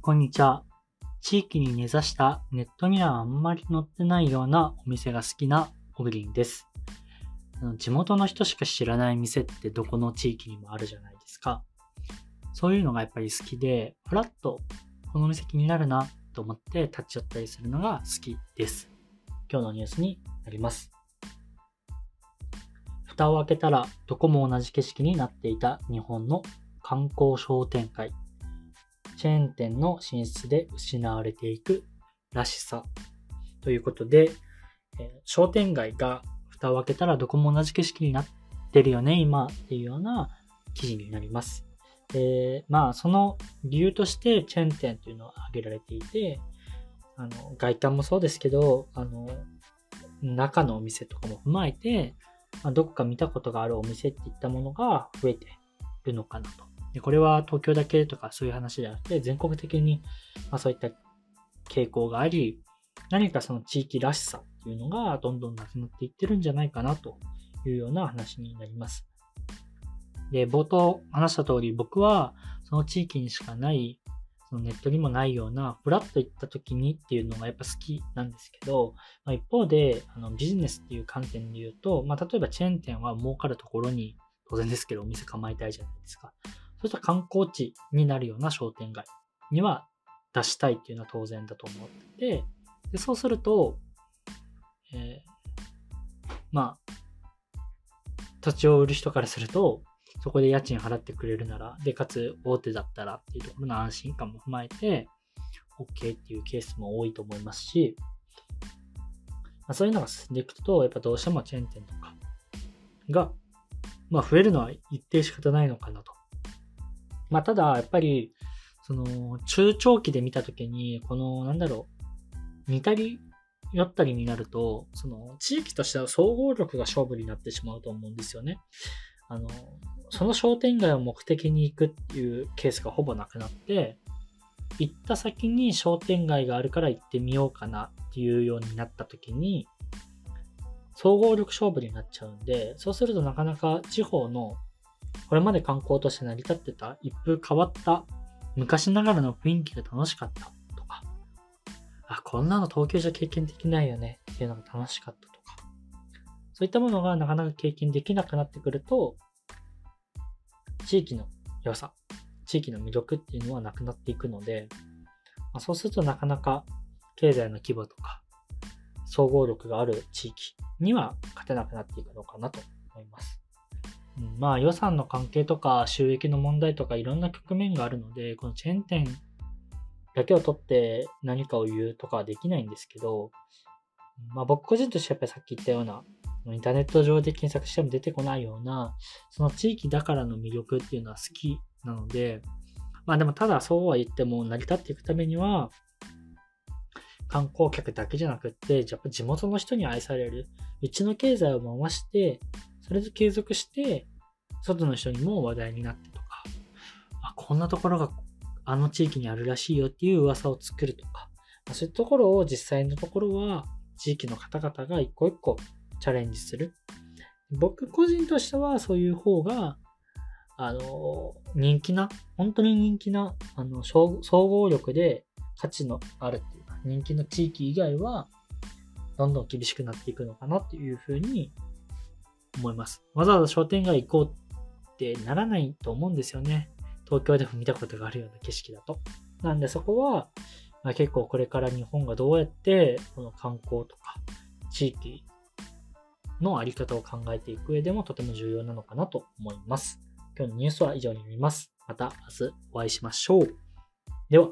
こんにちは。地域に根ざしたネットにはあんまり載ってないようなお店が好きなオブリンです。地元の人しか知らない店ってどこの地域にもあるじゃないですか。そういうのがやっぱり好きで、ふらっとこの店気になるなと思って立ち寄ったりするのが好きです。今日のニュースになります。蓋を開けたらどこも同じ景色になっていた日本の観光商店街。チェーン店の進出で失われていくらしさ。ということで、えー、商店街が蓋を開けたらどこも同じ景色になってるよね、今っていうような記事になります。で、まあ、その理由としてチェーン店というのは挙げられていて、あの、外観もそうですけど、あの、中のお店とかも踏まえて、まあ、どこか見たことがあるお店っていったものが増えてるのかなと。でこれは東京だけとかそういう話じゃなくて、全国的に、ま、そういった傾向があり、何かその地域らしさっていうのがどんどんなくなっていってるんじゃないかなというような話になります。で、冒頭話した通り、僕はその地域にしかない、そのネットにもないような、フラッと行った時にっていうのがやっぱ好きなんですけど、まあ、一方であのビジネスっていう観点で言うと、まあ、例えばチェーン店は儲かるところに当然ですけどお店構えたいじゃないですか。そういった観光地になるような商店街には出したいっていうのは当然だと思ってて、でそうすると、えー、まあ、土地を売る人からすると、そこで家賃払ってくれるなら、で、かつ大手だったらっていうところの安心感も踏まえて、OK っていうケースも多いと思いますし、まあ、そういうのが進んでいくと、やっぱどうしてもチェーン店とかが、まあ増えるのは一定仕方ないのかなと。まあただ、やっぱり、その、中長期で見たときに、この、なんだろう、似たり、寄ったりになると、その、地域としては総合力が勝負になってしまうと思うんですよね。あの、その商店街を目的に行くっていうケースがほぼなくなって、行った先に商店街があるから行ってみようかなっていうようになった時に、総合力勝負になっちゃうんで、そうするとなかなか地方のこれまで観光として成り立ってた一風変わった昔ながらの雰囲気が楽しかったとか、あ、こんなの東京じゃ経験できないよねっていうのが楽しかったとか、そういったものがなかなか経験できなくなってくると、地域の良さ、地域の魅力っていうのはなくなっていくので、まあ、そうするとなかなか経済の規模とか、総合力がある地域には勝てなくなっていくのかなと思います。まあ予算の関係とか収益の問題とかいろんな局面があるので、このチェーン店だけを取って何かを言うとかはできないんですけど、まあ僕個人としてやっぱりさっき言ったようなインターネット上で検索しても出てこないような、その地域だからの魅力っていうのは好きなので、まあでもただそうは言っても成り立っていくためには、観光客だけじゃなくって、やっぱ地元の人に愛される、うちの経済を回して、それで継続して、外の人にも話題になってとか、あ、こんなところがあの地域にあるらしいよっていう噂を作るとか、まそういうところを実際のところは地域の方々が一個一個チャレンジする。僕個人としてはそういう方が、あの、人気な、本当に人気な、あの、総合力で価値のあるっていうか、人気の地域以外は、どんどん厳しくなっていくのかなっていうふうに思います。わざわざ商店街行こうってならないと思うんですよね。東京でも見たことがあるような景色だと。なんでそこは、まあ、結構これから日本がどうやってこの観光とか地域のあり方を考えていく上でもとても重要なのかなと思います。今日のニュースは以上になります。また明日お会いしましょう。では。